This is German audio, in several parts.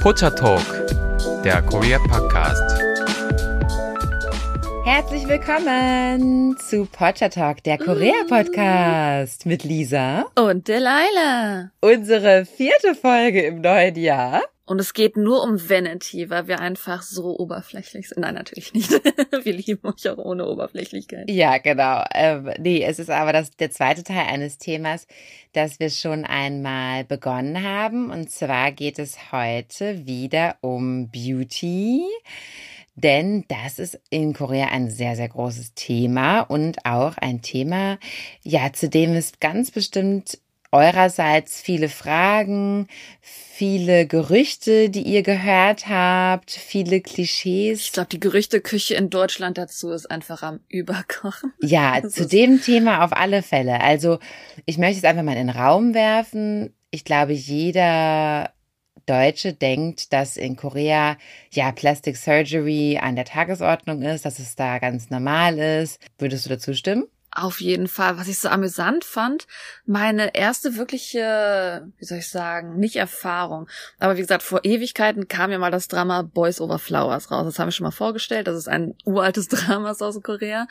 Pocha Talk, der Korea Podcast. Herzlich willkommen zu Pocha Talk, der Korea Podcast mit Lisa und Delilah. Unsere vierte Folge im neuen Jahr. Und es geht nur um Vanity, weil wir einfach so oberflächlich sind. Nein, natürlich nicht. wir lieben euch auch ohne Oberflächlichkeit. Ja, genau. Ähm, nee, es ist aber das, der zweite Teil eines Themas, das wir schon einmal begonnen haben. Und zwar geht es heute wieder um Beauty. Denn das ist in Korea ein sehr, sehr großes Thema und auch ein Thema, ja, zu dem es ganz bestimmt eurerseits viele Fragen, viele Gerüchte, die ihr gehört habt, viele Klischees. Ich glaube, die Gerüchteküche in Deutschland dazu ist einfach am Überkochen. Ja, das zu dem Thema auf alle Fälle. Also ich möchte es einfach mal in den Raum werfen. Ich glaube, jeder Deutsche denkt, dass in Korea ja Plastic Surgery an der Tagesordnung ist, dass es da ganz normal ist. Würdest du dazu stimmen? Auf jeden Fall. Was ich so amüsant fand, meine erste wirkliche, wie soll ich sagen, nicht Erfahrung. Aber wie gesagt, vor Ewigkeiten kam ja mal das Drama Boys Over Flowers raus. Das haben wir schon mal vorgestellt. Das ist ein uraltes Drama aus Korea.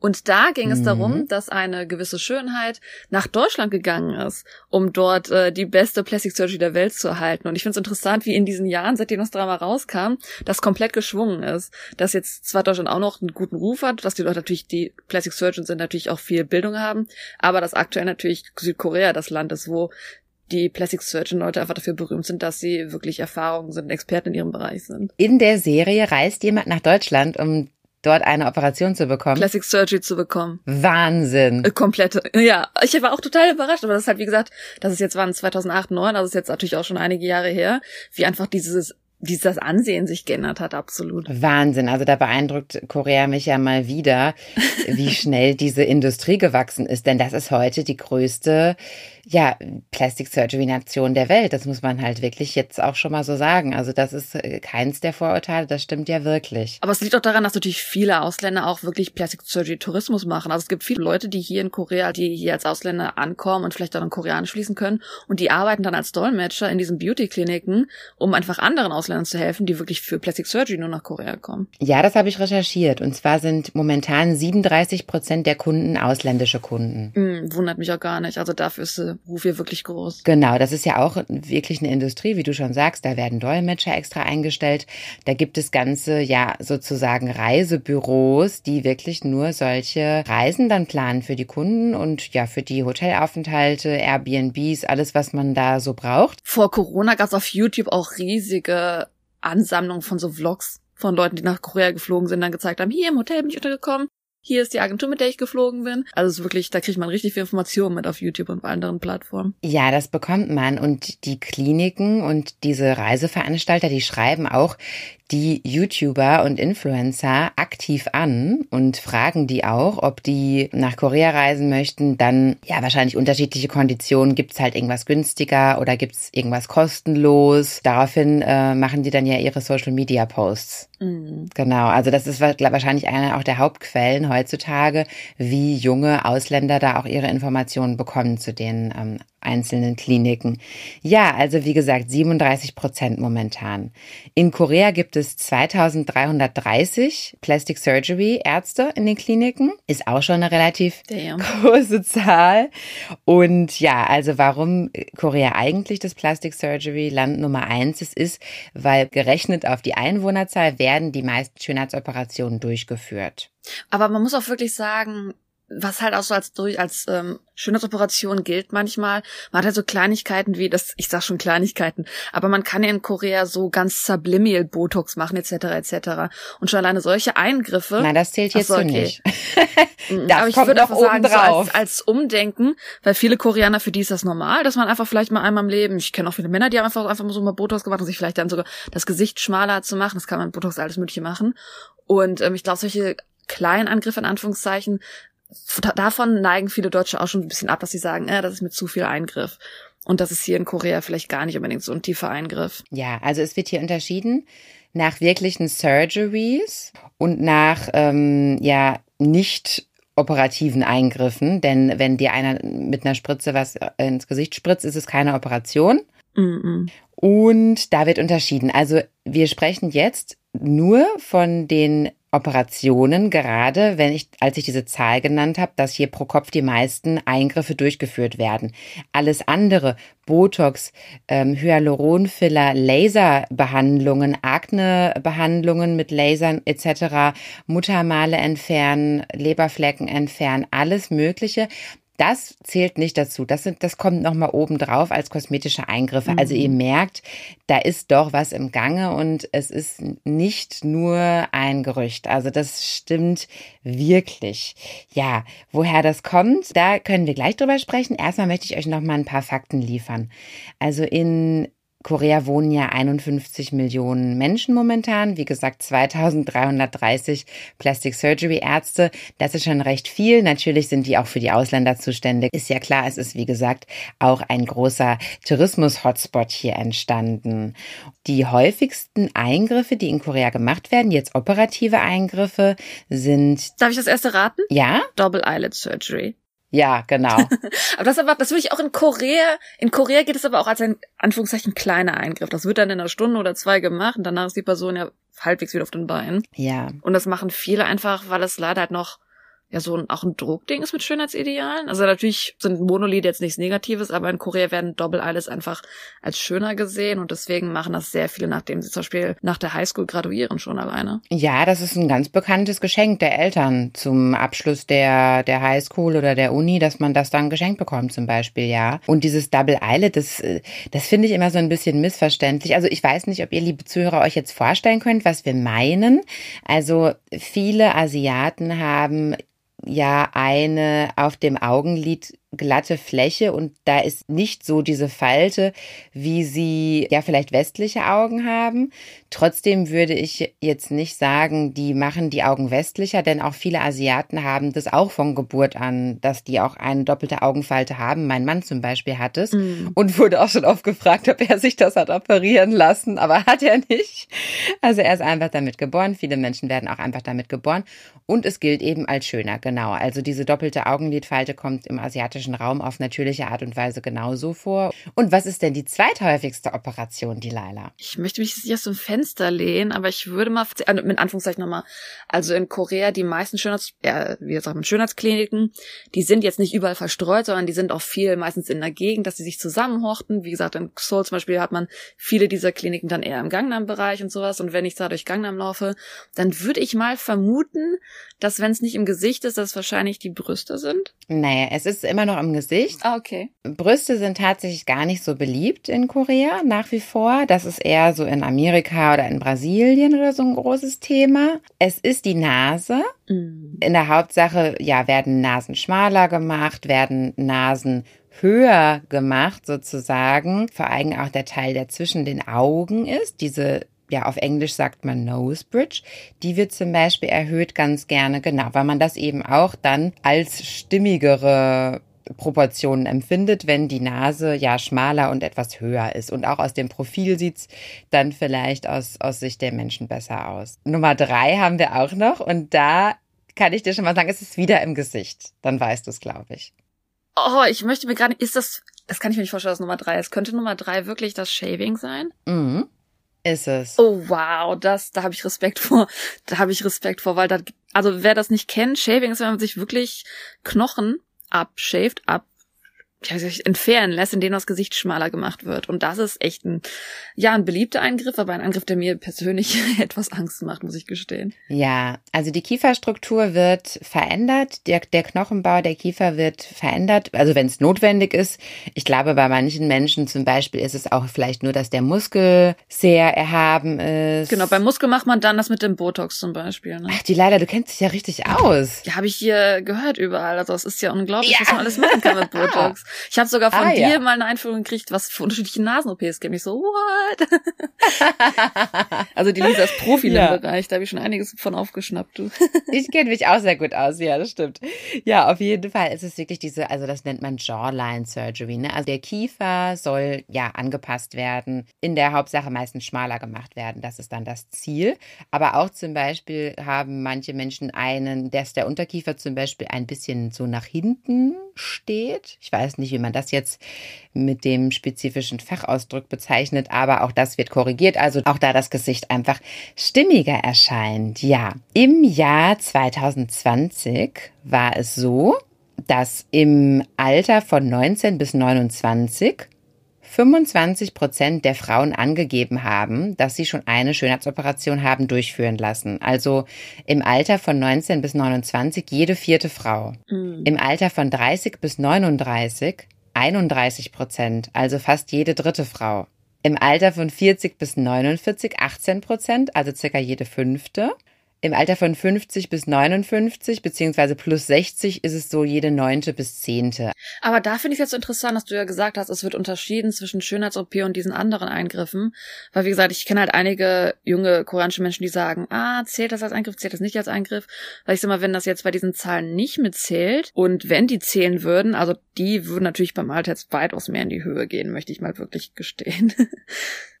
Und da ging mhm. es darum, dass eine gewisse Schönheit nach Deutschland gegangen ist, um dort äh, die beste Plastic Surgery der Welt zu erhalten. Und ich finde es interessant, wie in diesen Jahren, seitdem das Drama rauskam, das komplett geschwungen ist. Dass jetzt zwar Deutschland auch noch einen guten Ruf hat, dass die Leute natürlich, die Plastic Surgeons sind, natürlich auch viel Bildung haben, aber dass aktuell natürlich Südkorea das Land ist, wo die Plastic Surgeon Leute einfach dafür berühmt sind, dass sie wirklich Erfahrungen sind, Experten in ihrem Bereich sind. In der Serie reist jemand nach Deutschland, um dort eine Operation zu bekommen. Plastic Surgery zu bekommen. Wahnsinn. Äh, komplette. Ja, ich war auch total überrascht, aber das ist halt wie gesagt, das ist jetzt waren 2008, 2009, also ist jetzt natürlich auch schon einige Jahre her, wie einfach dieses wie das Ansehen sich geändert hat, absolut. Wahnsinn. Also da beeindruckt Korea mich ja mal wieder, wie schnell diese Industrie gewachsen ist. Denn das ist heute die größte ja, Plastic Surgery Nation der Welt. Das muss man halt wirklich jetzt auch schon mal so sagen. Also das ist äh, keins der Vorurteile, das stimmt ja wirklich. Aber es liegt auch daran, dass natürlich viele Ausländer auch wirklich Plastic Surgery Tourismus machen. Also es gibt viele Leute, die hier in Korea, die hier als Ausländer ankommen und vielleicht auch in Koreanisch schließen können und die arbeiten dann als Dolmetscher in diesen Beauty-Kliniken, um einfach anderen Ausländern zu helfen, die wirklich für Plastic Surgery nur nach Korea kommen. Ja, das habe ich recherchiert. Und zwar sind momentan 37 Prozent der Kunden ausländische Kunden. Mm, wundert mich auch gar nicht. Also dafür ist Ruf hier wirklich groß. Genau, das ist ja auch wirklich eine Industrie, wie du schon sagst. Da werden Dolmetscher extra eingestellt. Da gibt es ganze, ja, sozusagen Reisebüros, die wirklich nur solche Reisen dann planen für die Kunden und ja, für die Hotelaufenthalte, Airbnbs, alles, was man da so braucht. Vor Corona gab es auf YouTube auch riesige Ansammlungen von so Vlogs von Leuten, die nach Korea geflogen sind, dann gezeigt haben, hier im Hotel bin ich untergekommen, hier ist die Agentur, mit der ich geflogen bin. Also es ist wirklich, da kriegt man richtig viel Informationen mit auf YouTube und bei anderen Plattformen. Ja, das bekommt man. Und die Kliniken und diese Reiseveranstalter, die schreiben auch die YouTuber und Influencer aktiv an und fragen die auch, ob die nach Korea reisen möchten. Dann ja wahrscheinlich unterschiedliche Konditionen. Gibt es halt irgendwas günstiger oder gibt es irgendwas kostenlos? Daraufhin äh, machen die dann ja ihre Social Media Posts. Mhm. Genau, also das ist wahrscheinlich eine auch der Hauptquellen heutzutage, wie junge Ausländer da auch ihre Informationen bekommen zu den ähm, einzelnen Kliniken. Ja, also wie gesagt, 37 Prozent momentan. In Korea gibt es 2330 Plastic Surgery Ärzte in den Kliniken. Ist auch schon eine relativ Damn. große Zahl. Und ja, also warum Korea eigentlich das Plastic Surgery Land Nummer eins ist, ist, weil gerechnet auf die Einwohnerzahl werden die meisten Schönheitsoperationen durchgeführt. Aber man muss auch wirklich sagen, was halt auch so als durch als ähm, Schönheitsoperation gilt manchmal. Man hat halt so Kleinigkeiten wie das, ich sag schon Kleinigkeiten, aber man kann ja in Korea so ganz subliminal Botox machen etc. etc. Und schon alleine solche Eingriffe. Nein, das zählt jetzt so, okay. nicht. das aber ich würde auch sagen, so als, als Umdenken, weil viele Koreaner für die ist das normal, dass man einfach vielleicht mal einmal im Leben, ich kenne auch viele Männer, die haben einfach einfach so mal Botox gemacht und sich vielleicht dann sogar das Gesicht schmaler zu machen. Das kann man Botox alles Mögliche machen. Und ähm, ich glaube, solche kleinen Angriffe in Anführungszeichen davon neigen viele Deutsche auch schon ein bisschen ab, dass sie sagen, äh, das ist mir zu viel Eingriff. Und das ist hier in Korea vielleicht gar nicht unbedingt so ein tiefer Eingriff. Ja, also es wird hier unterschieden nach wirklichen Surgeries und nach ähm, ja nicht operativen Eingriffen, denn wenn dir einer mit einer Spritze was ins Gesicht spritzt, ist es keine Operation. Mhm. Und da wird unterschieden. Also wir sprechen jetzt nur von den Operationen, gerade wenn ich, als ich diese Zahl genannt habe, dass hier pro Kopf die meisten Eingriffe durchgeführt werden. Alles andere, Botox, ähm, Hyaluronfiller, Laserbehandlungen, Aknebehandlungen mit Lasern etc., Muttermale entfernen, Leberflecken entfernen, alles Mögliche, das zählt nicht dazu. Das, sind, das kommt nochmal oben drauf als kosmetische Eingriffe. Mhm. Also ihr merkt, da ist doch was im Gange und es ist nicht nur ein Gerücht. Also das stimmt wirklich. Ja, woher das kommt, da können wir gleich drüber sprechen. Erstmal möchte ich euch nochmal ein paar Fakten liefern. Also in Korea wohnen ja 51 Millionen Menschen momentan. Wie gesagt, 2330 Plastic Surgery Ärzte. Das ist schon recht viel. Natürlich sind die auch für die Ausländer zuständig. Ist ja klar, es ist wie gesagt auch ein großer Tourismus-Hotspot hier entstanden. Die häufigsten Eingriffe, die in Korea gemacht werden, jetzt operative Eingriffe, sind. Darf ich das erste raten? Ja? Double Eyelid Surgery. Ja, genau. aber das aber, das würde ich auch in Korea, in Korea geht es aber auch als ein, Anführungszeichen, kleiner Eingriff. Das wird dann in einer Stunde oder zwei gemacht und danach ist die Person ja halbwegs wieder auf den Beinen. Ja. Und das machen viele einfach, weil es leider halt noch ja so ein, auch ein Druckding ist mit Schönheitsidealen. Also natürlich sind Monolith jetzt nichts Negatives, aber in Korea werden Double Eyelids einfach als schöner gesehen und deswegen machen das sehr viele, nachdem sie zum Beispiel nach der Highschool graduieren schon alleine. Ja, das ist ein ganz bekanntes Geschenk der Eltern zum Abschluss der, der Highschool oder der Uni, dass man das dann geschenkt bekommt zum Beispiel, ja. Und dieses Double Eyelid, das, das finde ich immer so ein bisschen missverständlich. Also ich weiß nicht, ob ihr, liebe Zuhörer, euch jetzt vorstellen könnt, was wir meinen. Also viele Asiaten haben ja eine auf dem Augenlid glatte Fläche und da ist nicht so diese Falte, wie sie ja vielleicht westliche Augen haben. Trotzdem würde ich jetzt nicht sagen, die machen die Augen westlicher, denn auch viele Asiaten haben das auch von Geburt an, dass die auch eine doppelte Augenfalte haben. Mein Mann zum Beispiel hat es mm. und wurde auch schon oft gefragt, ob er sich das hat operieren lassen, aber hat er nicht. Also er ist einfach damit geboren. Viele Menschen werden auch einfach damit geboren und es gilt eben als schöner, genau. Also diese doppelte Augenlidfalte kommt im asiatischen asiatischen Raum auf natürliche Art und Weise genauso vor. Und was ist denn die zweithäufigste Operation, die Laila? Ich möchte mich jetzt nicht aus dem Fenster lehnen, aber ich würde mal, äh, mit Anführungszeichen nochmal, also in Korea die meisten Schönheits, ja, wie gesagt, mit Schönheitskliniken, die sind jetzt nicht überall verstreut, sondern die sind auch viel meistens in der Gegend, dass sie sich zusammenhorten. Wie gesagt, in Seoul zum Beispiel hat man viele dieser Kliniken dann eher im Gangnam-Bereich und sowas. Und wenn ich da durch Gangnam laufe, dann würde ich mal vermuten, dass wenn es nicht im Gesicht ist, dass wahrscheinlich die Brüste sind. Naja, es ist immer noch noch im Gesicht. Ah, okay. Brüste sind tatsächlich gar nicht so beliebt in Korea nach wie vor. Das ist eher so in Amerika oder in Brasilien oder so ein großes Thema. Es ist die Nase. Mhm. In der Hauptsache, ja, werden Nasen schmaler gemacht, werden Nasen höher gemacht sozusagen. Vor allem auch der Teil, der zwischen den Augen ist, diese ja, auf Englisch sagt man Nose Bridge, die wird zum Beispiel erhöht ganz gerne, genau, weil man das eben auch dann als stimmigere Proportionen empfindet, wenn die Nase ja schmaler und etwas höher ist. Und auch aus dem Profil sieht's dann vielleicht aus, aus Sicht der Menschen besser aus. Nummer drei haben wir auch noch und da kann ich dir schon mal sagen, es ist wieder im Gesicht. Dann weißt du es, glaube ich. Oh, ich möchte mir gerade, ist das, das kann ich mir nicht vorstellen, dass Nummer drei ist. Könnte Nummer drei wirklich das Shaving sein? Mhm. Ist es. Oh wow, das, da habe ich Respekt vor. Da habe ich Respekt vor, weil da, also wer das nicht kennt, Shaving ist, wenn man sich wirklich Knochen abshaved, ab ja, sich entfernen lässt, indem das Gesicht schmaler gemacht wird. Und das ist echt ein, ja, ein beliebter Eingriff, aber ein Eingriff, der mir persönlich etwas Angst macht, muss ich gestehen. Ja, also die Kieferstruktur wird verändert, der, der Knochenbau der Kiefer wird verändert, also wenn es notwendig ist. Ich glaube, bei manchen Menschen zum Beispiel ist es auch vielleicht nur, dass der Muskel sehr erhaben ist. Genau, beim Muskel macht man dann das mit dem Botox zum Beispiel. Ne? Ach, die leider, du kennst dich ja richtig aus. Ja, habe ich hier gehört überall. Also es ist ja unglaublich, ja. was man alles machen kann mit Botox. Ich habe sogar von ah, dir ja. mal eine Einführung gekriegt, was für unterschiedliche Nasen-OPs gibt. Ich so, what? also die Lisa ist Profi ja. im Bereich, da habe ich schon einiges von aufgeschnappt, du. ich kenne mich auch sehr gut aus, ja, das stimmt. Ja, auf jeden Fall ist es wirklich diese, also das nennt man Jawline Surgery, ne? Also der Kiefer soll ja angepasst werden, in der Hauptsache meistens schmaler gemacht werden. Das ist dann das Ziel. Aber auch zum Beispiel haben manche Menschen einen, dass der Unterkiefer zum Beispiel ein bisschen so nach hinten steht. Ich weiß nicht, nicht, wie man das jetzt mit dem spezifischen Fachausdruck bezeichnet, aber auch das wird korrigiert, also auch da das Gesicht einfach stimmiger erscheint. Ja, im Jahr 2020 war es so, dass im Alter von 19 bis 29 25 Prozent der Frauen angegeben haben, dass sie schon eine Schönheitsoperation haben durchführen lassen. Also im Alter von 19 bis 29 jede vierte Frau. Mhm. Im Alter von 30 bis 39 31 Prozent, also fast jede dritte Frau. Im Alter von 40 bis 49 18 Prozent, also circa jede fünfte. Im Alter von 50 bis 59 beziehungsweise plus 60 ist es so jede neunte bis zehnte. Aber da finde ich es jetzt so interessant, dass du ja gesagt hast, es wird unterschieden zwischen Schönheits-OP und diesen anderen Eingriffen. Weil wie gesagt, ich kenne halt einige junge koreanische Menschen, die sagen, ah, zählt das als Eingriff, zählt das nicht als Eingriff. Weil ich sag mal, wenn das jetzt bei diesen Zahlen nicht mitzählt und wenn die zählen würden, also die würden natürlich beim Alter jetzt weitaus mehr in die Höhe gehen, möchte ich mal wirklich gestehen.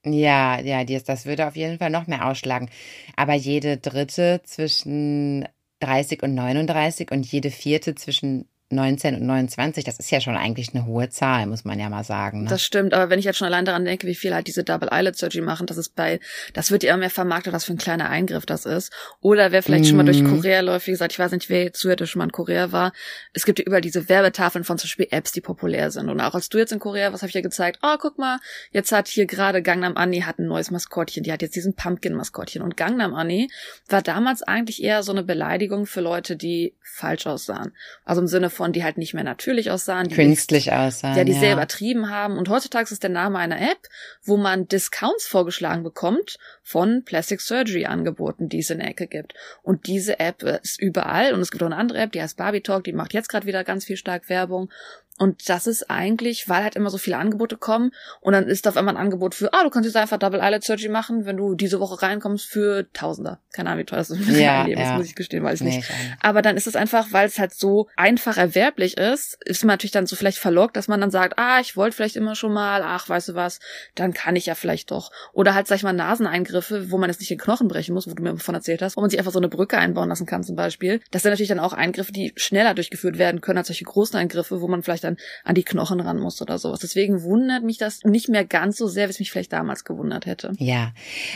Ja, ja, das würde auf jeden Fall noch mehr ausschlagen. Aber jede dritte zwischen 30 und 39 und jede vierte zwischen 19 und 29, das ist ja schon eigentlich eine hohe Zahl, muss man ja mal sagen. Ne? Das stimmt, aber wenn ich jetzt schon allein daran denke, wie viel halt diese Double Eyelid Surgery machen, das ist bei, das wird ja immer mehr vermarktet, was für ein kleiner Eingriff das ist. Oder wer vielleicht mm. schon mal durch mhm. Korea läuft, wie gesagt, ich weiß nicht, wer jetzt zuhört, der schon mal in Korea war. Es gibt ja überall diese Werbetafeln von zum Beispiel Apps, die populär sind. Und auch als du jetzt in Korea, was habe ich ja gezeigt? Oh, guck mal, jetzt hat hier gerade Gangnam Annie hat ein neues Maskottchen, die hat jetzt diesen Pumpkin Maskottchen. Und Gangnam Annie war damals eigentlich eher so eine Beleidigung für Leute, die falsch aussahen. Also im Sinne von, die halt nicht mehr natürlich aussahen. Die Künstlich nicht, aussahen. Ja, die ja. sehr übertrieben haben. Und heutzutage ist der Name einer App, wo man Discounts vorgeschlagen bekommt von Plastic Surgery Angeboten, die es in der Ecke gibt. Und diese App ist überall. Und es gibt auch eine andere App, die heißt Barbie Talk, die macht jetzt gerade wieder ganz viel stark Werbung. Und das ist eigentlich, weil halt immer so viele Angebote kommen und dann ist auf einmal ein Angebot für, ah, du kannst jetzt einfach Double Eyelid Surgery machen, wenn du diese Woche reinkommst für Tausender. Keine Ahnung, wie teuer das ist. Ja, ja. Das muss ich gestehen, weiß ich nee, nicht. Aber dann ist es einfach, weil es halt so einfach erwerblich ist, ist man natürlich dann so vielleicht verlockt, dass man dann sagt, ah, ich wollte vielleicht immer schon mal, ach, weißt du was, dann kann ich ja vielleicht doch. Oder halt, sag ich mal, Naseneingriffe, wo man jetzt nicht den Knochen brechen muss, wo du mir davon erzählt hast, wo man sich einfach so eine Brücke einbauen lassen kann zum Beispiel. Das sind natürlich dann auch Eingriffe, die schneller durchgeführt werden können als solche großen Eingriffe, wo man vielleicht dann an die Knochen ran muss oder sowas. Deswegen wundert mich das nicht mehr ganz so sehr, wie es mich vielleicht damals gewundert hätte. Ja,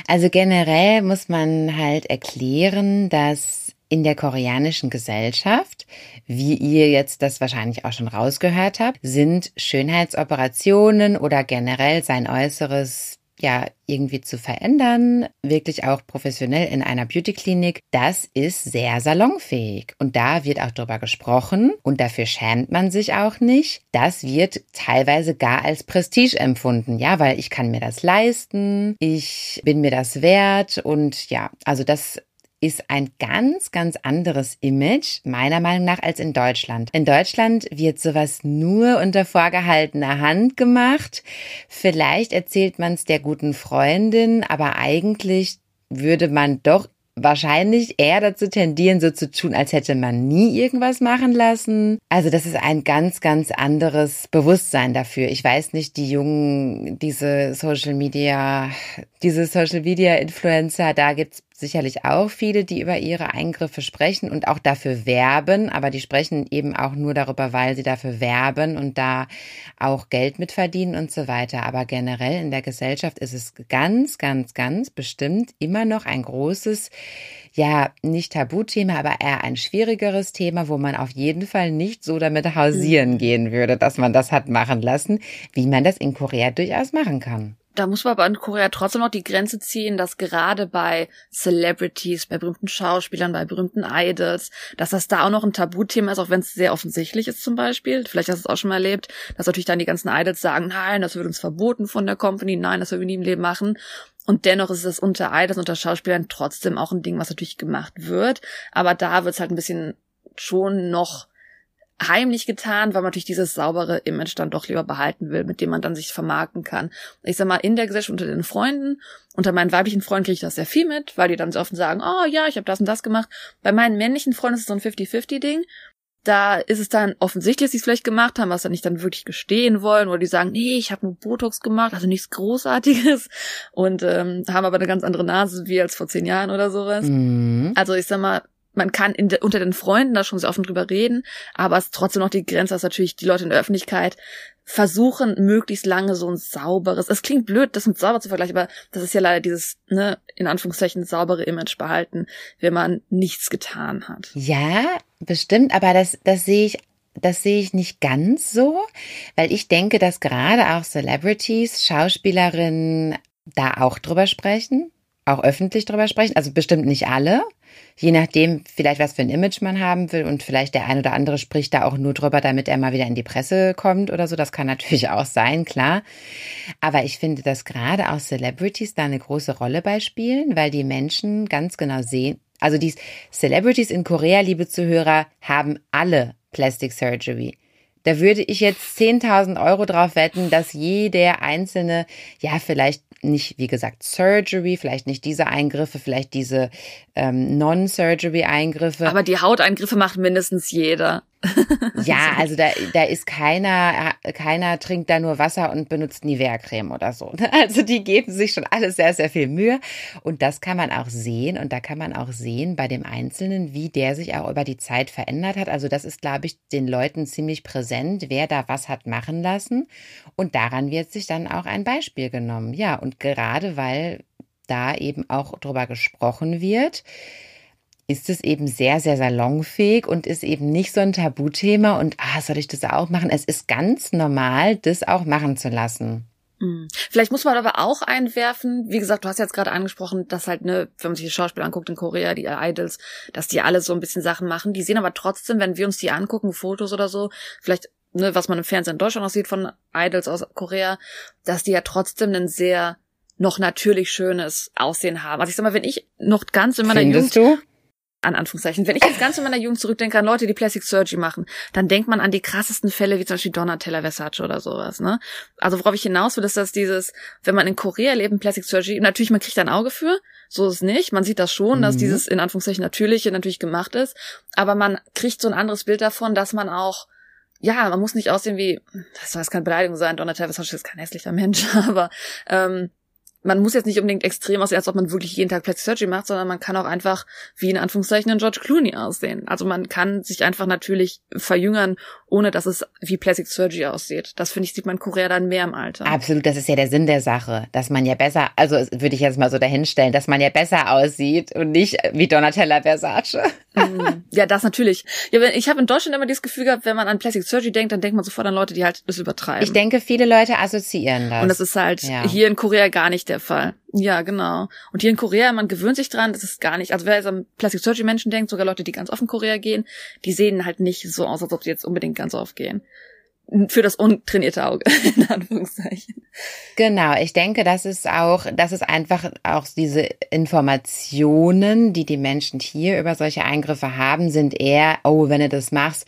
also generell muss man halt erklären, dass in der koreanischen Gesellschaft, wie ihr jetzt das wahrscheinlich auch schon rausgehört habt, sind Schönheitsoperationen oder generell sein Äußeres ja irgendwie zu verändern, wirklich auch professionell in einer Beauty-Klinik, das ist sehr salonfähig. Und da wird auch drüber gesprochen und dafür schämt man sich auch nicht. Das wird teilweise gar als Prestige empfunden, ja, weil ich kann mir das leisten, ich bin mir das wert und ja, also das ist ein ganz, ganz anderes Image, meiner Meinung nach, als in Deutschland. In Deutschland wird sowas nur unter vorgehaltener Hand gemacht. Vielleicht erzählt man es der guten Freundin, aber eigentlich würde man doch wahrscheinlich eher dazu tendieren, so zu tun, als hätte man nie irgendwas machen lassen. Also das ist ein ganz, ganz anderes Bewusstsein dafür. Ich weiß nicht, die Jungen, diese Social Media, diese Social Media Influencer, da gibt's sicherlich auch viele, die über ihre Eingriffe sprechen und auch dafür werben, aber die sprechen eben auch nur darüber, weil sie dafür werben und da auch Geld mitverdienen und so weiter. Aber generell in der Gesellschaft ist es ganz, ganz, ganz bestimmt immer noch ein großes, ja, nicht Tabuthema, aber eher ein schwierigeres Thema, wo man auf jeden Fall nicht so damit hausieren mhm. gehen würde, dass man das hat machen lassen, wie man das in Korea durchaus machen kann da muss man aber in Korea trotzdem noch die Grenze ziehen, dass gerade bei Celebrities, bei berühmten Schauspielern, bei berühmten Idols, dass das da auch noch ein Tabuthema ist, auch wenn es sehr offensichtlich ist zum Beispiel. Vielleicht hast du es auch schon mal erlebt, dass natürlich dann die ganzen Idols sagen, nein, das wird uns verboten von der Company, nein, das würden wir nie im Leben machen. Und dennoch ist es unter Idols, unter Schauspielern trotzdem auch ein Ding, was natürlich gemacht wird. Aber da wird es halt ein bisschen schon noch heimlich getan, weil man natürlich dieses saubere Image dann doch lieber behalten will, mit dem man dann sich vermarkten kann. Ich sag mal, in der Gesellschaft unter den Freunden, unter meinen weiblichen Freunden kriege ich das sehr viel mit, weil die dann so oft sagen, oh ja, ich habe das und das gemacht. Bei meinen männlichen Freunden ist es so ein 50-50-Ding. Da ist es dann offensichtlich, dass sie es vielleicht gemacht haben, was dann nicht dann wirklich gestehen wollen, oder die sagen, nee, ich habe nur Botox gemacht, also nichts Großartiges und ähm, haben aber eine ganz andere Nase wie als vor zehn Jahren oder sowas. Mhm. Also ich sag mal, man kann de, unter den Freunden da schon sehr offen drüber reden, aber es ist trotzdem noch die Grenze, dass natürlich die Leute in der Öffentlichkeit versuchen, möglichst lange so ein sauberes, es klingt blöd, das mit sauber zu vergleichen, aber das ist ja leider dieses, ne, in Anführungszeichen saubere Image behalten, wenn man nichts getan hat. Ja, bestimmt, aber das, das sehe ich das sehe ich nicht ganz so, weil ich denke, dass gerade auch Celebrities, Schauspielerinnen da auch drüber sprechen, auch öffentlich drüber sprechen, also bestimmt nicht alle, je nachdem vielleicht was für ein Image man haben will und vielleicht der ein oder andere spricht da auch nur drüber, damit er mal wieder in die Presse kommt oder so, das kann natürlich auch sein, klar. Aber ich finde, dass gerade auch Celebrities da eine große Rolle beispielen, weil die Menschen ganz genau sehen, also die Celebrities in Korea, liebe Zuhörer, haben alle Plastic Surgery. Da würde ich jetzt 10.000 Euro drauf wetten, dass jeder einzelne, ja, vielleicht nicht, wie gesagt, Surgery, vielleicht nicht diese Eingriffe, vielleicht diese ähm, Non-Surgery-Eingriffe. Aber die Hauteingriffe macht mindestens jeder. Ja, also da, da ist keiner, keiner trinkt da nur Wasser und benutzt Nivea-Creme oder so. Also die geben sich schon alles sehr, sehr viel Mühe. Und das kann man auch sehen. Und da kann man auch sehen bei dem Einzelnen, wie der sich auch über die Zeit verändert hat. Also das ist, glaube ich, den Leuten ziemlich präsent, wer da was hat machen lassen. Und daran wird sich dann auch ein Beispiel genommen. Ja, und gerade weil da eben auch drüber gesprochen wird, ist es eben sehr, sehr salonfähig und ist eben nicht so ein Tabuthema und, ah, soll ich das auch machen? Es ist ganz normal, das auch machen zu lassen. Hm. Vielleicht muss man aber auch einwerfen, wie gesagt, du hast jetzt gerade angesprochen, dass halt, ne, wenn man sich die Schauspieler anguckt in Korea, die Idols, dass die alle so ein bisschen Sachen machen. Die sehen aber trotzdem, wenn wir uns die angucken, Fotos oder so, vielleicht, ne, was man im Fernsehen in Deutschland auch sieht von Idols aus Korea, dass die ja trotzdem einen sehr noch natürlich schönes Aussehen haben. Also ich sag mal, wenn ich noch ganz in meiner Findest Jugend, du? An Anführungszeichen. Wenn ich jetzt ganz in meiner Jugend zurückdenke an Leute, die Plastic Surgery machen, dann denkt man an die krassesten Fälle, wie zum Beispiel Donatella Versace oder sowas, ne? Also worauf ich hinaus will, ist, dass dieses, wenn man in Korea lebt, Plastic Surgery, natürlich, man kriegt ein Auge für, so ist es nicht. Man sieht das schon, mhm. dass dieses in Anführungszeichen natürliche natürlich gemacht ist, aber man kriegt so ein anderes Bild davon, dass man auch ja, man muss nicht aussehen wie, das soll jetzt keine Beleidigung sein, Donatella Versace ist kein hässlicher Mensch, aber ähm, man muss jetzt nicht unbedingt extrem aussehen, als ob man wirklich jeden Tag Plastic Surgery macht, sondern man kann auch einfach wie in Anführungszeichen ein George Clooney aussehen. Also man kann sich einfach natürlich verjüngern, ohne dass es wie Plastic Surgery aussieht. Das finde ich, sieht man Korea dann mehr im Alter. Absolut, das ist ja der Sinn der Sache, dass man ja besser, also würde ich jetzt mal so dahinstellen, dass man ja besser aussieht und nicht wie Donatella Versace. Mm, ja, das natürlich. Ja, ich habe in Deutschland immer das Gefühl gehabt, wenn man an Plastic Surgery denkt, dann denkt man sofort an Leute, die halt das übertreiben. Ich denke, viele Leute assoziieren das. Und das ist halt ja. hier in Korea gar nicht der Fall. Ja, genau. Und hier in Korea, man gewöhnt sich dran, das ist gar nicht, also wer jetzt an Plastic Surgery Menschen denkt, sogar Leute, die ganz oft in Korea gehen, die sehen halt nicht so aus, als ob sie jetzt unbedingt ganz oft gehen für das untrainierte Auge, in Anführungszeichen. Genau, ich denke, das ist auch, das ist einfach auch diese Informationen, die die Menschen hier über solche Eingriffe haben, sind eher, oh, wenn du das machst,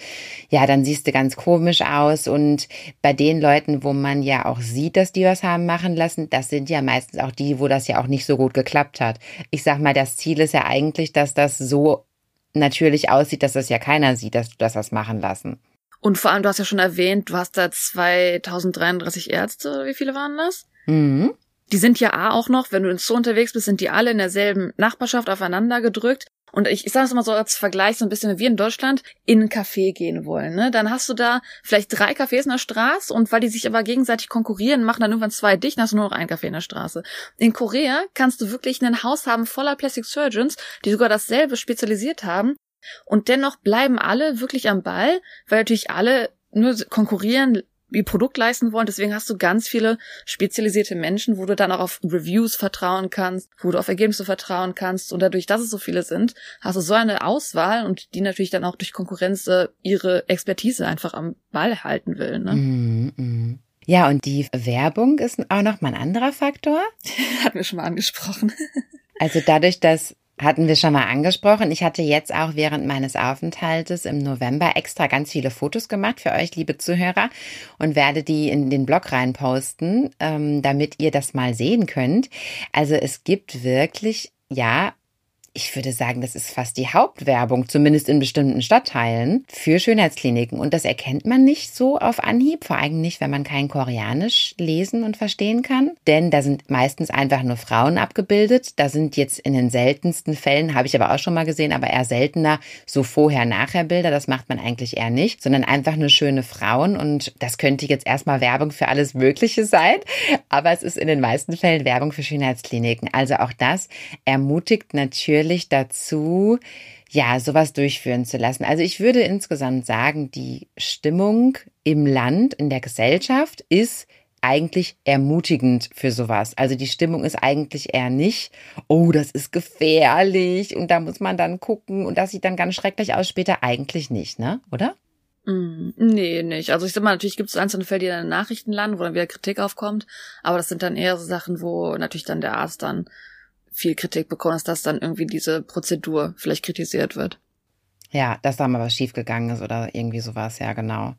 ja, dann siehst du ganz komisch aus. Und bei den Leuten, wo man ja auch sieht, dass die was haben machen lassen, das sind ja meistens auch die, wo das ja auch nicht so gut geklappt hat. Ich sag mal, das Ziel ist ja eigentlich, dass das so natürlich aussieht, dass das ja keiner sieht, dass du das hast machen lassen. Und vor allem, du hast ja schon erwähnt, du hast da 2033 Ärzte, wie viele waren das? Mhm. Die sind ja A auch noch, wenn du in Zoo unterwegs bist, sind die alle in derselben Nachbarschaft aufeinander gedrückt. Und ich, ich sage es mal so als Vergleich, so ein bisschen wie wir in Deutschland in ein Café gehen wollen. Ne? Dann hast du da vielleicht drei Cafés in der Straße und weil die sich aber gegenseitig konkurrieren, machen dann irgendwann zwei dicht, dann hast du nur noch ein Café in der Straße. In Korea kannst du wirklich ein Haus haben voller Plastic Surgeons, die sogar dasselbe spezialisiert haben und dennoch bleiben alle wirklich am Ball, weil natürlich alle nur konkurrieren, wie Produkt leisten wollen. Deswegen hast du ganz viele spezialisierte Menschen, wo du dann auch auf Reviews vertrauen kannst, wo du auf Ergebnisse vertrauen kannst. Und dadurch, dass es so viele sind, hast du so eine Auswahl und die natürlich dann auch durch Konkurrenz äh, ihre Expertise einfach am Ball halten will. Ne? Mm -hmm. Ja, und die Werbung ist auch noch mal ein anderer Faktor. Hatten wir schon mal angesprochen. also dadurch, dass hatten wir schon mal angesprochen. Ich hatte jetzt auch während meines Aufenthaltes im November extra ganz viele Fotos gemacht für euch, liebe Zuhörer, und werde die in den Blog reinposten, ähm, damit ihr das mal sehen könnt. Also es gibt wirklich, ja, ich würde sagen, das ist fast die Hauptwerbung, zumindest in bestimmten Stadtteilen, für Schönheitskliniken. Und das erkennt man nicht so auf Anhieb, vor allem nicht, wenn man kein Koreanisch lesen und verstehen kann. Denn da sind meistens einfach nur Frauen abgebildet. Da sind jetzt in den seltensten Fällen, habe ich aber auch schon mal gesehen, aber eher seltener, so Vorher-Nachher-Bilder. Das macht man eigentlich eher nicht, sondern einfach nur schöne Frauen. Und das könnte jetzt erstmal Werbung für alles Mögliche sein. Aber es ist in den meisten Fällen Werbung für Schönheitskliniken. Also auch das ermutigt natürlich, natürlich dazu, ja, sowas durchführen zu lassen. Also ich würde insgesamt sagen, die Stimmung im Land, in der Gesellschaft ist eigentlich ermutigend für sowas. Also die Stimmung ist eigentlich eher nicht, oh, das ist gefährlich und da muss man dann gucken und das sieht dann ganz schrecklich aus später. Eigentlich nicht, ne? Oder? Mm, nee, nicht. Also ich sag mal, natürlich gibt es einzelne Fälle, die dann in Nachrichten landen, wo dann wieder Kritik aufkommt, aber das sind dann eher so Sachen, wo natürlich dann der Arzt dann viel Kritik bekommen, dass das dann irgendwie diese Prozedur vielleicht kritisiert wird. Ja, dass da mal was schiefgegangen ist oder irgendwie sowas, ja, genau.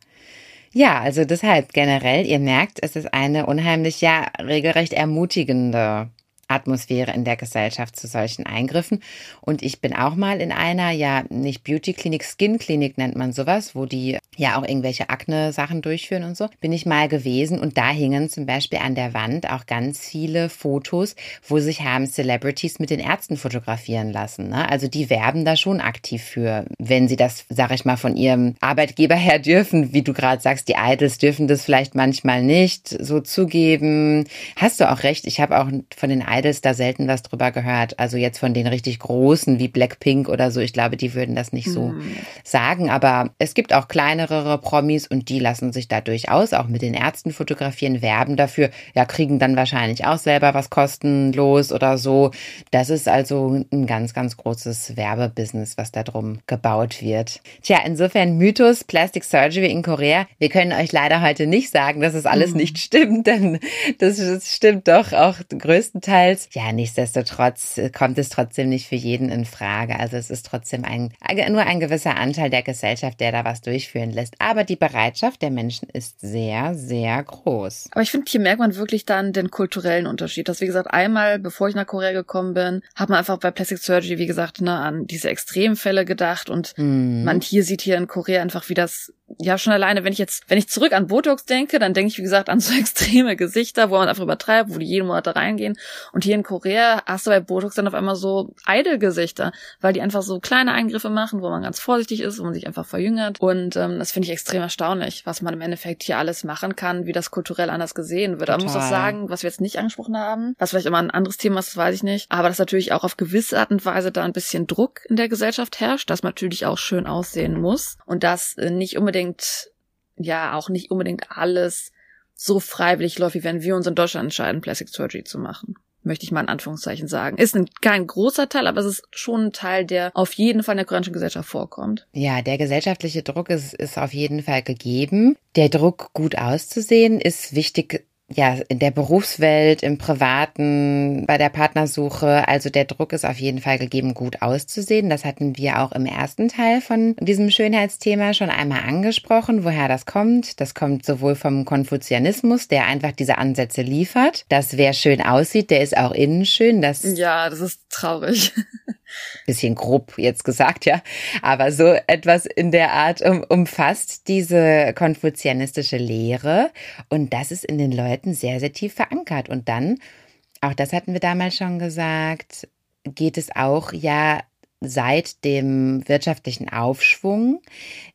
Ja, also deshalb generell, ihr merkt, es ist eine unheimlich, ja, regelrecht ermutigende Atmosphäre in der Gesellschaft zu solchen Eingriffen. Und ich bin auch mal in einer, ja, nicht Beauty-Klinik, Skin-Klinik nennt man sowas, wo die ja auch irgendwelche Akne-Sachen durchführen und so, bin ich mal gewesen und da hingen zum Beispiel an der Wand auch ganz viele Fotos, wo sich haben Celebrities mit den Ärzten fotografieren lassen. Ne? Also die werben da schon aktiv für, wenn sie das, sag ich mal, von ihrem Arbeitgeber her dürfen, wie du gerade sagst, die Idols dürfen das vielleicht manchmal nicht so zugeben. Hast du auch recht, ich habe auch von den Idols da selten was drüber gehört. Also jetzt von den richtig großen wie Blackpink oder so, ich glaube, die würden das nicht so hm. sagen, aber es gibt auch kleinere Promis und die lassen sich da durchaus auch mit den Ärzten fotografieren, werben dafür, ja, kriegen dann wahrscheinlich auch selber was kostenlos oder so. Das ist also ein ganz, ganz großes Werbebusiness, was da drum gebaut wird. Tja, insofern Mythos Plastic Surgery in Korea. Wir können euch leider heute nicht sagen, dass es alles mhm. nicht stimmt, denn das, das stimmt doch auch größtenteils. Ja, nichtsdestotrotz kommt es trotzdem nicht für jeden in Frage. Also es ist trotzdem ein, nur ein gewisser Anteil der Gesellschaft, der da was durchführen lässt. Aber die Bereitschaft der Menschen ist sehr, sehr groß. Aber ich finde, hier merkt man wirklich dann den kulturellen Unterschied. Das, wie gesagt, einmal, bevor ich nach Korea gekommen bin, hat man einfach bei Plastic Surgery, wie gesagt, ne, an diese Extremfälle gedacht und mhm. man hier sieht hier in Korea einfach, wie das ja schon alleine, wenn ich jetzt, wenn ich zurück an Botox denke, dann denke ich, wie gesagt, an so extreme Gesichter, wo man einfach übertreibt, wo die jeden Monat da reingehen. Und hier in Korea hast du bei Botox dann auf einmal so Idle-Gesichter, weil die einfach so kleine Eingriffe machen, wo man ganz vorsichtig ist, wo man sich einfach verjüngert. Und ähm, das finde ich extrem erstaunlich, was man im Endeffekt hier alles machen kann, wie das kulturell anders gesehen wird. Aber man muss auch sagen, was wir jetzt nicht angesprochen haben, was vielleicht immer ein anderes Thema ist, das weiß ich nicht, aber dass natürlich auch auf gewisse Art und Weise da ein bisschen Druck in der Gesellschaft herrscht, dass man natürlich auch schön aussehen muss und dass äh, nicht unbedingt unbedingt, ja, auch nicht unbedingt alles so freiwillig läuft, wie wenn wir uns in Deutschland entscheiden, Plastic Surgery zu machen. Möchte ich mal in Anführungszeichen sagen. Ist ein, kein großer Teil, aber es ist schon ein Teil, der auf jeden Fall in der koreanischen Gesellschaft vorkommt. Ja, der gesellschaftliche Druck ist, ist auf jeden Fall gegeben. Der Druck, gut auszusehen, ist wichtig ja, in der Berufswelt, im Privaten, bei der Partnersuche. Also der Druck ist auf jeden Fall gegeben, gut auszusehen. Das hatten wir auch im ersten Teil von diesem Schönheitsthema schon einmal angesprochen, woher das kommt. Das kommt sowohl vom Konfuzianismus, der einfach diese Ansätze liefert, dass wer schön aussieht, der ist auch innen schön. Das ja, das ist traurig. bisschen grob jetzt gesagt, ja, aber so etwas in der Art um, umfasst diese konfuzianistische Lehre und das ist in den Leuten sehr, sehr tief verankert. Und dann, auch das hatten wir damals schon gesagt, geht es auch ja seit dem wirtschaftlichen Aufschwung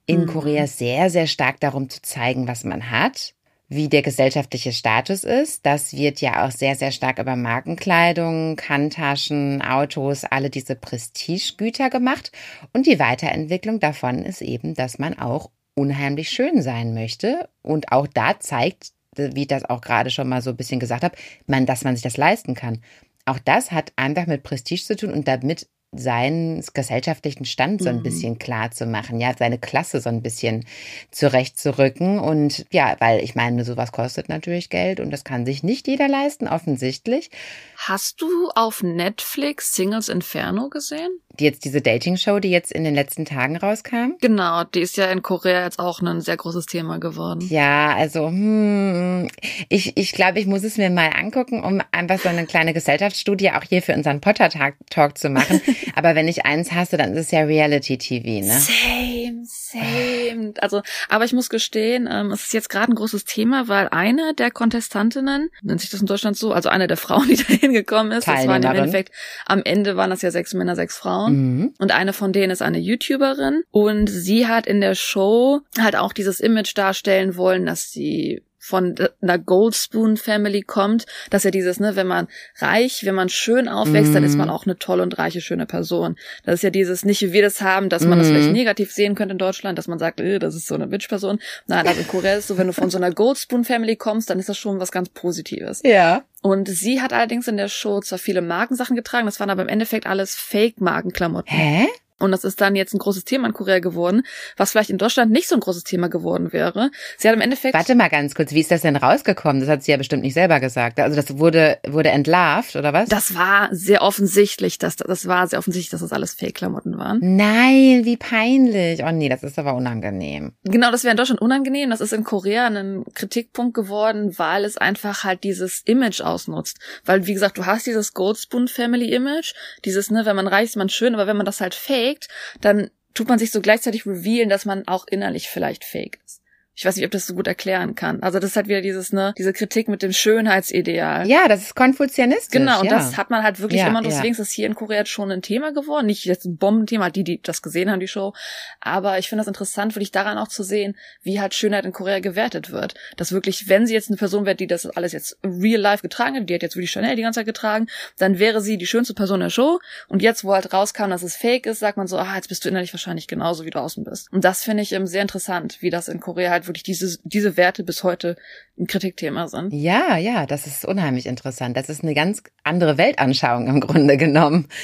in mhm. Korea sehr, sehr stark darum zu zeigen, was man hat wie der gesellschaftliche Status ist. Das wird ja auch sehr, sehr stark über Markenkleidung, Handtaschen, Autos, alle diese Prestigegüter gemacht. Und die Weiterentwicklung davon ist eben, dass man auch unheimlich schön sein möchte. Und auch da zeigt, wie ich das auch gerade schon mal so ein bisschen gesagt habe, man, dass man sich das leisten kann. Auch das hat einfach mit Prestige zu tun und damit seinen gesellschaftlichen Stand so ein mhm. bisschen klar zu machen, ja, seine Klasse so ein bisschen zurechtzurücken und ja, weil ich meine, sowas kostet natürlich Geld und das kann sich nicht jeder leisten, offensichtlich. Hast du auf Netflix Singles Inferno gesehen? Jetzt diese Dating-Show, die jetzt in den letzten Tagen rauskam? Genau, die ist ja in Korea jetzt auch ein sehr großes Thema geworden. Ja, also hm, ich, ich glaube, ich muss es mir mal angucken, um einfach so eine kleine Gesellschaftsstudie auch hier für unseren Potter-Talk zu machen. Aber wenn ich eins hasse, dann ist es ja Reality-TV, ne? Same, same. Also, aber ich muss gestehen, ähm, es ist jetzt gerade ein großes Thema, weil eine der Kontestantinnen, nennt sich das in Deutschland so, also eine der Frauen, die da hingekommen ist, das waren im Endeffekt, am Ende waren das ja sechs Männer, sechs Frauen. Mhm. Und eine von denen ist eine YouTuberin. Und sie hat in der Show halt auch dieses Image darstellen wollen, dass sie von einer Goldspoon Family kommt, dass ja dieses, ne, wenn man reich, wenn man schön aufwächst, mm. dann ist man mhm. auch eine tolle und reiche, schöne Person. Das ist ja dieses, nicht wie wir das haben, dass man mm. das vielleicht mhm. negativ sehen könnte in Deutschland, dass man sagt, äh, das ist so eine Bitch-Person. Nein, also in Korea ist so, wenn du von so einer Goldspoon Family kommst, dann ist das schon was ganz Positives. Ja. Und sie hat allerdings in der Show zwar viele Markensachen getragen, das waren aber im Endeffekt alles Fake-Markenklamotten. Hä? Und das ist dann jetzt ein großes Thema in Korea geworden, was vielleicht in Deutschland nicht so ein großes Thema geworden wäre. Sie hat im Endeffekt. Warte mal ganz kurz, wie ist das denn rausgekommen? Das hat sie ja bestimmt nicht selber gesagt. Also das wurde, wurde entlarvt, oder was? Das war sehr offensichtlich, dass das war sehr offensichtlich, dass das alles Fake-Klamotten waren. Nein, wie peinlich. Oh nee, das ist aber unangenehm. Genau, das wäre in Deutschland unangenehm. Das ist in Korea ein Kritikpunkt geworden, weil es einfach halt dieses Image ausnutzt. Weil, wie gesagt, du hast dieses Goldspoon Family Image, dieses, ne, wenn man reich ist, man schön, aber wenn man das halt faked, dann tut man sich so gleichzeitig revealen, dass man auch innerlich vielleicht fake ist. Ich weiß nicht, ob das so gut erklären kann. Also das ist halt wieder dieses, ne, diese Kritik mit dem Schönheitsideal. Ja, das ist konfuzianistisch. Genau, und ja. das hat man halt wirklich ja, immer, deswegen ja. ist das hier in Korea jetzt schon ein Thema geworden. Nicht jetzt ein Bombenthema, die, die das gesehen haben, die Show. Aber ich finde das interessant, wirklich daran auch zu sehen, wie halt Schönheit in Korea gewertet wird. Dass wirklich, wenn sie jetzt eine Person wäre, die das alles jetzt real life getragen hat, die hat jetzt wirklich Chanel die ganze Zeit getragen, dann wäre sie die schönste Person der Show. Und jetzt, wo halt rauskam, dass es fake ist, sagt man so, ah, jetzt bist du innerlich wahrscheinlich genauso, wie du außen bist. Und das finde ich ähm, sehr interessant, wie das in Korea halt wirklich diese, diese Werte bis heute ein Kritikthema sind. Ja, ja, das ist unheimlich interessant. Das ist eine ganz andere Weltanschauung im Grunde genommen.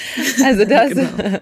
Also das, genau.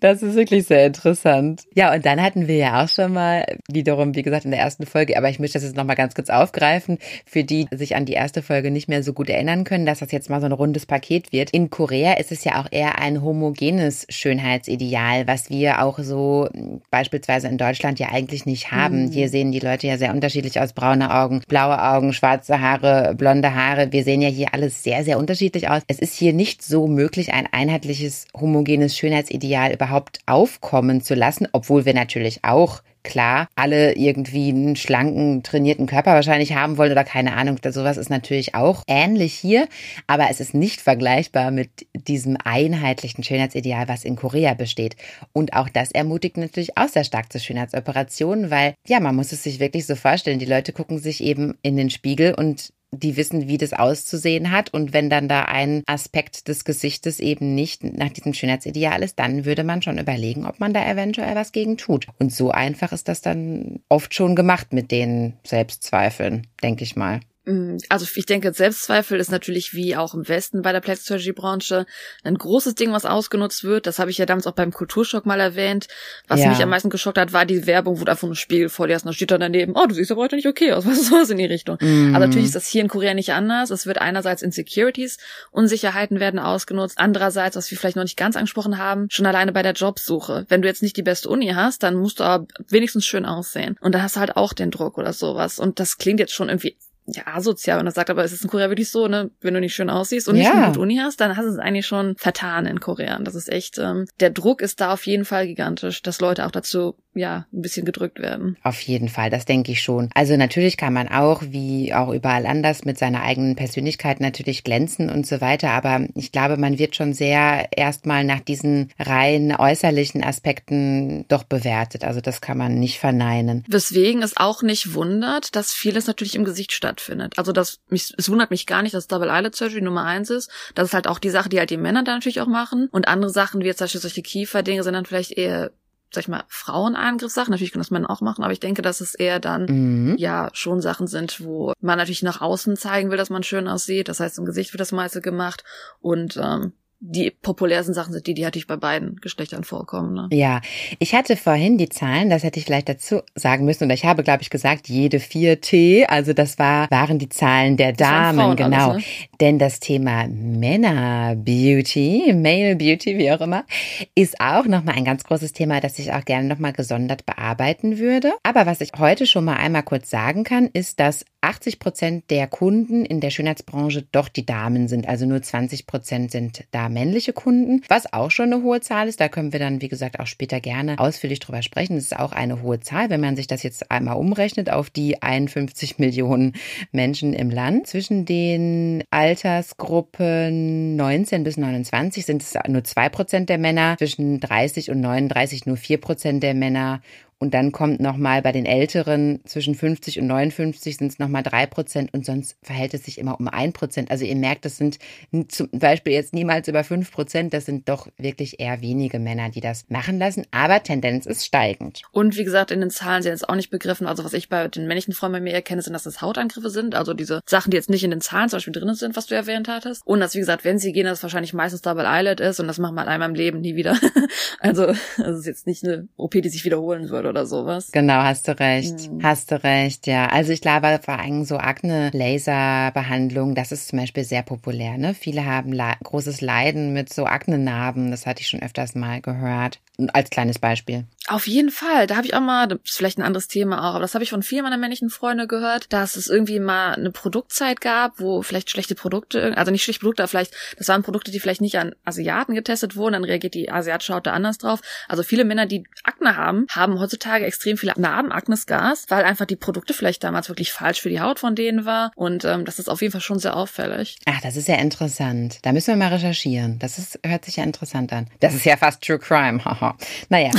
das ist wirklich sehr interessant. Ja, und dann hatten wir ja auch schon mal, wiederum, wie gesagt, in der ersten Folge, aber ich möchte das jetzt nochmal ganz kurz aufgreifen, für die sich an die erste Folge nicht mehr so gut erinnern können, dass das jetzt mal so ein rundes Paket wird. In Korea ist es ja auch eher ein homogenes Schönheitsideal, was wir auch so beispielsweise in Deutschland ja eigentlich nicht haben. Mhm. Hier sehen die Leute ja sehr unterschiedlich aus, braune Augen, blaue Augen, schwarze Haare, blonde Haare. Wir sehen ja hier alles sehr, sehr unterschiedlich aus. Es ist hier nicht so möglich, ein einheitliches, homogenes Schönheitsideal überhaupt aufkommen zu lassen, obwohl wir natürlich auch klar alle irgendwie einen schlanken, trainierten Körper wahrscheinlich haben wollen oder keine Ahnung. Sowas ist natürlich auch ähnlich hier, aber es ist nicht vergleichbar mit diesem einheitlichen Schönheitsideal, was in Korea besteht. Und auch das ermutigt natürlich auch sehr stark zu Schönheitsoperationen, weil ja, man muss es sich wirklich so vorstellen. Die Leute gucken sich eben in den Spiegel und die wissen, wie das auszusehen hat. Und wenn dann da ein Aspekt des Gesichtes eben nicht nach diesem Schönheitsideal ist, dann würde man schon überlegen, ob man da eventuell was gegen tut. Und so einfach ist das dann oft schon gemacht mit den Selbstzweifeln, denke ich mal. Mm, also ich denke, Selbstzweifel ist natürlich wie auch im Westen bei der Plastic Surgery Branche ein großes Ding, was ausgenutzt wird. Das habe ich ja damals auch beim Kulturschock mal erwähnt. Was ja. mich am meisten geschockt hat, war die Werbung, wo du einfach einen Spiegel vor dir hast und da steht dann daneben, oh, du siehst aber heute nicht okay aus, was ist sowas in die Richtung. Mhm. Aber natürlich ist das hier in Korea nicht anders. Es wird einerseits Insecurities, Unsicherheiten werden ausgenutzt. Andererseits, was wir vielleicht noch nicht ganz angesprochen haben, schon alleine bei der Jobsuche. Wenn du jetzt nicht die beste Uni hast, dann musst du aber wenigstens schön aussehen. Und da hast du halt auch den Druck oder sowas. Und das klingt jetzt schon irgendwie ja, asozial, wenn er sagt, aber es ist in Korea wirklich so, ne, wenn du nicht schön aussiehst und nicht ja. eine gute Uni hast, dann hast du es eigentlich schon vertan in Korea. Und das ist echt, ähm, der Druck ist da auf jeden Fall gigantisch, dass Leute auch dazu ja, ein bisschen gedrückt werden. Auf jeden Fall, das denke ich schon. Also natürlich kann man auch, wie auch überall anders, mit seiner eigenen Persönlichkeit natürlich glänzen und so weiter. Aber ich glaube, man wird schon sehr erstmal nach diesen rein äußerlichen Aspekten doch bewertet. Also das kann man nicht verneinen. Weswegen es auch nicht wundert, dass vieles natürlich im Gesicht stattfindet. Also das, mich, es wundert mich gar nicht, dass Double Eyelid Surgery Nummer eins ist. Das ist halt auch die Sache, die halt die Männer da natürlich auch machen. Und andere Sachen, wie jetzt zum Beispiel solche Kieferdinge, sind dann vielleicht eher sag ich mal, Frauenangriffssachen. Natürlich können das Männer auch machen, aber ich denke, dass es eher dann mhm. ja schon Sachen sind, wo man natürlich nach außen zeigen will, dass man schön aussieht. Das heißt, im Gesicht wird das meiste gemacht und ähm, die populärsten Sachen sind die, die natürlich bei beiden Geschlechtern vorkommen. Ne? Ja, ich hatte vorhin die Zahlen, das hätte ich vielleicht dazu sagen müssen, und ich habe, glaube ich, gesagt, jede vier T, also das war, waren die Zahlen der Damen, genau. Alles, ne? Denn das Thema Männer Beauty, Male Beauty, wie auch immer, ist auch nochmal ein ganz großes Thema, das ich auch gerne nochmal gesondert bearbeiten würde. Aber was ich heute schon mal einmal kurz sagen kann, ist, dass 80 Prozent der Kunden in der Schönheitsbranche doch die Damen sind. Also nur 20 Prozent sind da männliche Kunden, was auch schon eine hohe Zahl ist. Da können wir dann, wie gesagt, auch später gerne ausführlich drüber sprechen. Das ist auch eine hohe Zahl, wenn man sich das jetzt einmal umrechnet auf die 51 Millionen Menschen im Land. Zwischen den Altersgruppen 19 bis 29 sind es nur zwei Prozent der Männer, zwischen 30 und 39 nur vier Prozent der Männer und dann kommt nochmal bei den Älteren zwischen 50 und 59 sind es nochmal drei Prozent und sonst verhält es sich immer um ein Prozent. Also ihr merkt, das sind zum Beispiel jetzt niemals über fünf Prozent. Das sind doch wirklich eher wenige Männer, die das machen lassen. Aber Tendenz ist steigend. Und wie gesagt, in den Zahlen sind jetzt auch nicht begriffen. Also was ich bei den männlichen Frauen bei mir erkenne, sind, dass das Hautangriffe sind. Also diese Sachen, die jetzt nicht in den Zahlen zum Beispiel drin sind, was du erwähnt hattest. Und dass, wie gesagt, wenn sie gehen, das wahrscheinlich meistens Double Eyelid ist und das macht man einmal im Leben nie wieder. also das ist jetzt nicht eine OP, die sich wiederholen würde oder sowas. Genau, hast du recht. Mhm. Hast du recht, ja. Also ich glaube, vor allem so Akne-Laserbehandlung, das ist zum Beispiel sehr populär. Ne? Viele haben großes Leiden mit so Aknenarben. Das hatte ich schon öfters mal gehört. Als kleines Beispiel. Auf jeden Fall. Da habe ich auch mal, das ist vielleicht ein anderes Thema auch, aber das habe ich von vielen meiner männlichen Freunde gehört, dass es irgendwie mal eine Produktzeit gab, wo vielleicht schlechte Produkte, also nicht schlechte Produkte, aber vielleicht, das waren Produkte, die vielleicht nicht an Asiaten getestet wurden, dann reagiert die asiatische Haut da anders drauf. Also viele Männer, die Akne haben, haben heutzutage extrem viele Narben, Akne-Scars, weil einfach die Produkte vielleicht damals wirklich falsch für die Haut von denen war und ähm, das ist auf jeden Fall schon sehr auffällig. Ach, das ist ja interessant. Da müssen wir mal recherchieren. Das ist, hört sich ja interessant an. Das ist ja fast True Crime, haha. naja.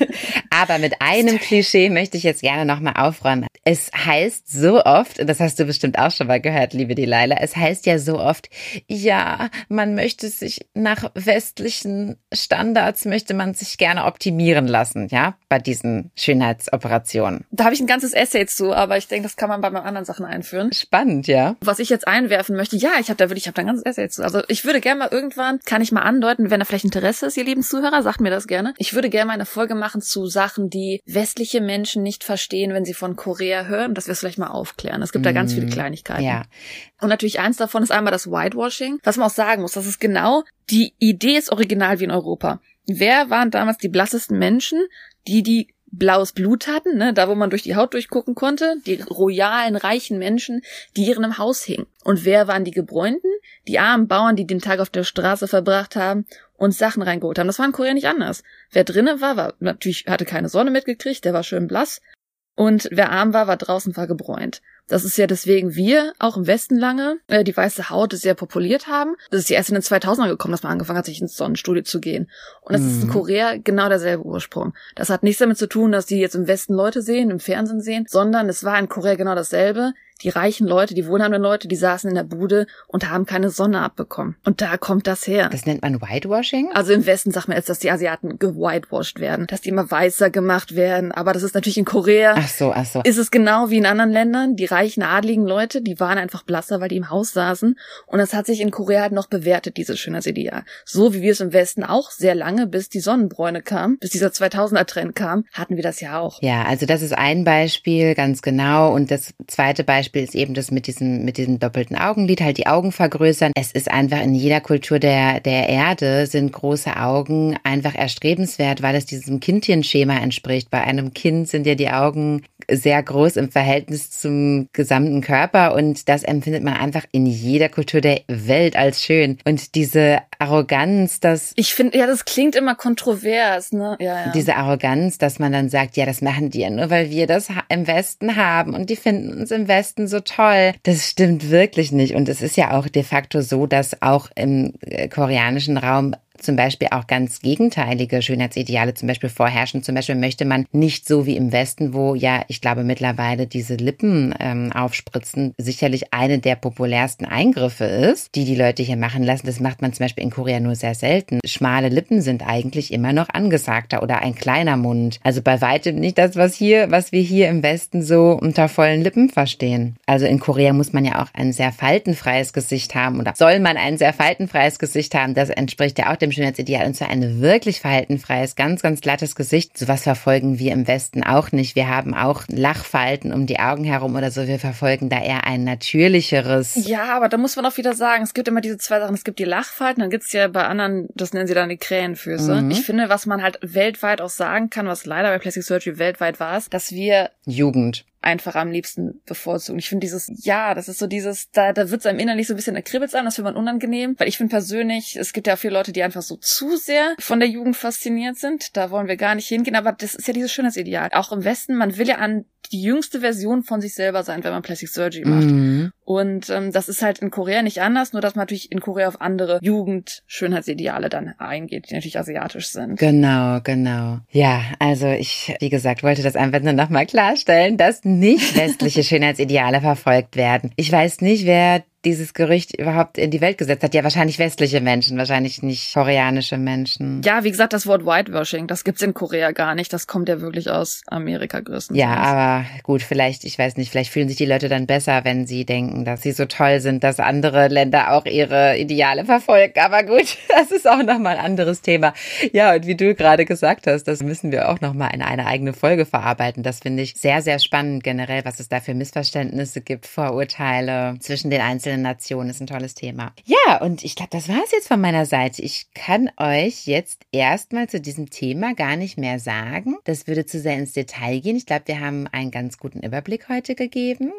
Aber mit einem Klischee möchte ich jetzt gerne nochmal aufräumen. Es heißt so oft, das hast du bestimmt auch schon mal gehört, liebe Delilah, es heißt ja so oft, ja, man möchte sich nach westlichen Standards, möchte man sich gerne optimieren lassen, ja, bei diesen Schönheitsoperationen. Da habe ich ein ganzes Essay zu, aber ich denke, das kann man bei anderen Sachen einführen. Spannend, ja. Was ich jetzt einwerfen möchte, ja, ich habe da wirklich, ich habe da ein ganzes Essay zu. Also ich würde gerne mal irgendwann, kann ich mal andeuten, wenn da vielleicht Interesse ist, ihr lieben Zuhörer, sagt mir das gerne. Ich würde gerne mal eine Folge machen zu Sachen, die westliche Menschen nicht verstehen, wenn sie von Korea hören, dass wir es vielleicht mal aufklären. Es gibt mm, da ganz viele mm, Kleinigkeiten. Ja. Und natürlich eins davon ist einmal das Whitewashing. Was man auch sagen muss, das ist genau, die Idee ist original wie in Europa. Wer waren damals die blassesten Menschen, die die blaues Blut hatten, ne, da wo man durch die Haut durchgucken konnte, die royalen, reichen Menschen, die ihren im Haus hingen. Und wer waren die Gebräunten? Die armen Bauern, die den Tag auf der Straße verbracht haben und Sachen reingeholt haben. Das war in Korea nicht anders. Wer drinnen war, war natürlich hatte keine Sonne mitgekriegt, der war schön blass. Und wer arm war, war draußen war gebräunt. Das ist ja deswegen wir auch im Westen lange äh, die weiße Haut sehr populiert haben. Das ist ja erst in den 2000er gekommen, dass man angefangen hat, sich ins Sonnenstudio zu gehen. Und das mhm. ist in mhm. Korea genau derselbe Ursprung. Das hat nichts damit zu tun, dass die jetzt im Westen Leute sehen, im Fernsehen sehen, sondern es war in Korea genau dasselbe die reichen Leute, die wohlhabenden Leute, die saßen in der Bude und haben keine Sonne abbekommen. Und da kommt das her. Das nennt man Whitewashing? Also im Westen sagt man jetzt, dass die Asiaten gewhitewashed werden, dass die immer weißer gemacht werden. Aber das ist natürlich in Korea. Ach so, ach so. Ist es genau wie in anderen Ländern. Die reichen, adligen Leute, die waren einfach blasser, weil die im Haus saßen. Und das hat sich in Korea halt noch bewertet, dieses Schönheitsideal. So wie wir es im Westen auch sehr lange, bis die Sonnenbräune kam, bis dieser 2000er-Trend kam, hatten wir das ja auch. Ja, also das ist ein Beispiel, ganz genau. Und das zweite Beispiel ist eben das mit diesem, mit diesem doppelten Augenlid, halt die Augen vergrößern. Es ist einfach in jeder Kultur der, der Erde sind große Augen einfach erstrebenswert, weil es diesem Kindchenschema entspricht. Bei einem Kind sind ja die Augen sehr groß im Verhältnis zum gesamten Körper und das empfindet man einfach in jeder Kultur der Welt als schön. Und diese Arroganz, dass. Ich finde, ja, das klingt immer kontrovers, ne? Ja, ja. Diese Arroganz, dass man dann sagt, ja, das machen die ja nur, weil wir das im Westen haben und die finden uns im Westen so toll. Das stimmt wirklich nicht. Und es ist ja auch de facto so, dass auch im äh, koreanischen Raum zum Beispiel auch ganz gegenteilige Schönheitsideale zum Beispiel vorherrschen. Zum Beispiel möchte man nicht so wie im Westen, wo ja, ich glaube, mittlerweile diese Lippen ähm, aufspritzen sicherlich eine der populärsten Eingriffe ist, die die Leute hier machen lassen. Das macht man zum Beispiel in Korea nur sehr selten. Schmale Lippen sind eigentlich immer noch angesagter oder ein kleiner Mund. Also bei weitem nicht das, was hier, was wir hier im Westen so unter vollen Lippen verstehen. Also in Korea muss man ja auch ein sehr faltenfreies Gesicht haben oder soll man ein sehr faltenfreies Gesicht haben. Das entspricht ja auch dem Schönheitsideal und zwar ein wirklich verhaltenfreies, ganz, ganz glattes Gesicht. Sowas verfolgen wir im Westen auch nicht. Wir haben auch Lachfalten um die Augen herum oder so. Wir verfolgen da eher ein natürlicheres. Ja, aber da muss man auch wieder sagen, es gibt immer diese zwei Sachen. Es gibt die Lachfalten, dann gibt's ja bei anderen, das nennen sie dann die Krähenfüße. Mhm. Ich finde, was man halt weltweit auch sagen kann, was leider bei Plastic Surgery weltweit war, ist, dass wir Jugend einfach am liebsten bevorzugen. Ich finde dieses, ja, das ist so dieses, da, da wird es einem innerlich so ein bisschen kribbelt an, das findet man unangenehm, weil ich finde persönlich, es gibt ja viele Leute, die einfach so zu sehr von der Jugend fasziniert sind. Da wollen wir gar nicht hingehen, aber das ist ja dieses Schönheitsideal. Auch im Westen, man will ja an die jüngste Version von sich selber sein, wenn man Plastic Surgery macht. Mhm. Und ähm, das ist halt in Korea nicht anders, nur dass man natürlich in Korea auf andere Jugend-Schönheitsideale dann eingeht, die natürlich asiatisch sind. Genau, genau. Ja, also ich, wie gesagt, wollte das einfach nur nochmal klarstellen, dass nicht westliche Schönheitsideale verfolgt werden. Ich weiß nicht, wer dieses Gerücht überhaupt in die Welt gesetzt hat. Ja, wahrscheinlich westliche Menschen, wahrscheinlich nicht koreanische Menschen. Ja, wie gesagt, das Wort Whitewashing, das gibt's in Korea gar nicht. Das kommt ja wirklich aus Amerika größtenteils. Ja, aber gut, vielleicht, ich weiß nicht, vielleicht fühlen sich die Leute dann besser, wenn sie denken, dass sie so toll sind, dass andere Länder auch ihre Ideale verfolgen. Aber gut, das ist auch nochmal ein anderes Thema. Ja, und wie du gerade gesagt hast, das müssen wir auch nochmal in eine eigene Folge verarbeiten. Das finde ich sehr, sehr spannend generell, was es da für Missverständnisse gibt, Vorurteile zwischen den einzelnen Nationen ist ein tolles Thema. Ja, und ich glaube, das war es jetzt von meiner Seite. Ich kann euch jetzt erstmal zu diesem Thema gar nicht mehr sagen. Das würde zu sehr ins Detail gehen. Ich glaube, wir haben einen ganz guten Überblick heute gegeben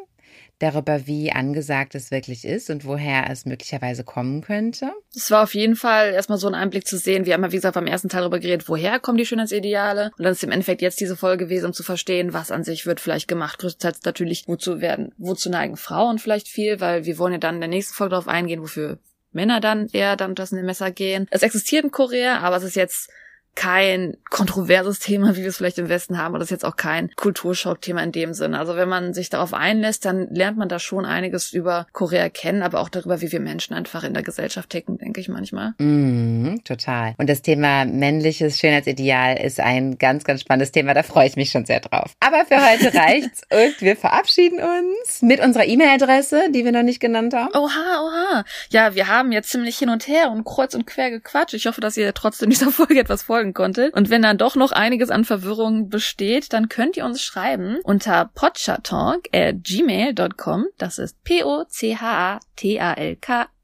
darüber, wie angesagt es wirklich ist und woher es möglicherweise kommen könnte. Es war auf jeden Fall erstmal so ein Einblick zu sehen. Wir haben ja, wie gesagt, beim ersten Teil darüber geredet, woher kommen die Schönheitsideale. Und dann ist im Endeffekt jetzt diese Folge gewesen, um zu verstehen, was an sich wird vielleicht gemacht. Größtenteils natürlich, wozu werden, wozu neigen Frauen vielleicht viel, weil wir wollen ja dann in der nächsten Folge darauf eingehen, wofür Männer dann eher dann das in den Messer gehen. Es existiert in Korea, aber es ist jetzt kein kontroverses Thema, wie wir es vielleicht im Westen haben, oder das ist jetzt auch kein Kulturschockthema in dem Sinne. Also wenn man sich darauf einlässt, dann lernt man da schon einiges über Korea kennen, aber auch darüber, wie wir Menschen einfach in der Gesellschaft ticken, denke ich manchmal. Mm, total. Und das Thema männliches Schönheitsideal ist ein ganz, ganz spannendes Thema. Da freue ich mich schon sehr drauf. Aber für heute reicht's und wir verabschieden uns mit unserer E-Mail-Adresse, die wir noch nicht genannt haben. Oha, oha. Ja, wir haben jetzt ziemlich hin und her und kreuz und quer gequatscht. Ich hoffe, dass ihr trotzdem dieser Folge etwas folgen folgen konnte. Und wenn dann doch noch einiges an Verwirrung besteht, dann könnt ihr uns schreiben unter potchatalk at gmail.com. Das ist P-O-C-H-A-T-A-L-K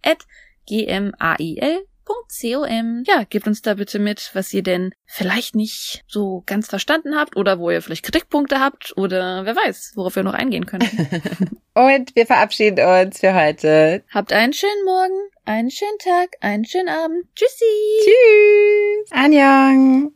at G-M-A-I-L Com. Ja, gebt uns da bitte mit, was ihr denn vielleicht nicht so ganz verstanden habt oder wo ihr vielleicht Kritikpunkte habt oder wer weiß, worauf wir noch eingehen können. Und wir verabschieden uns für heute. Habt einen schönen Morgen, einen schönen Tag, einen schönen Abend. Tschüssi. Tschüss. Annyeong.